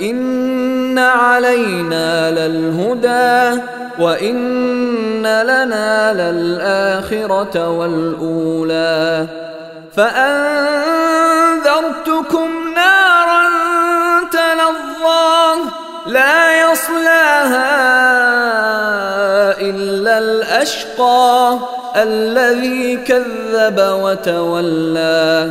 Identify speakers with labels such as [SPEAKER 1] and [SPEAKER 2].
[SPEAKER 1] ان علينا للهدى وان لنا للاخره والاولى فانذرتكم نارا تلظى لا يصلاها الا الاشقى الذي كذب وتولى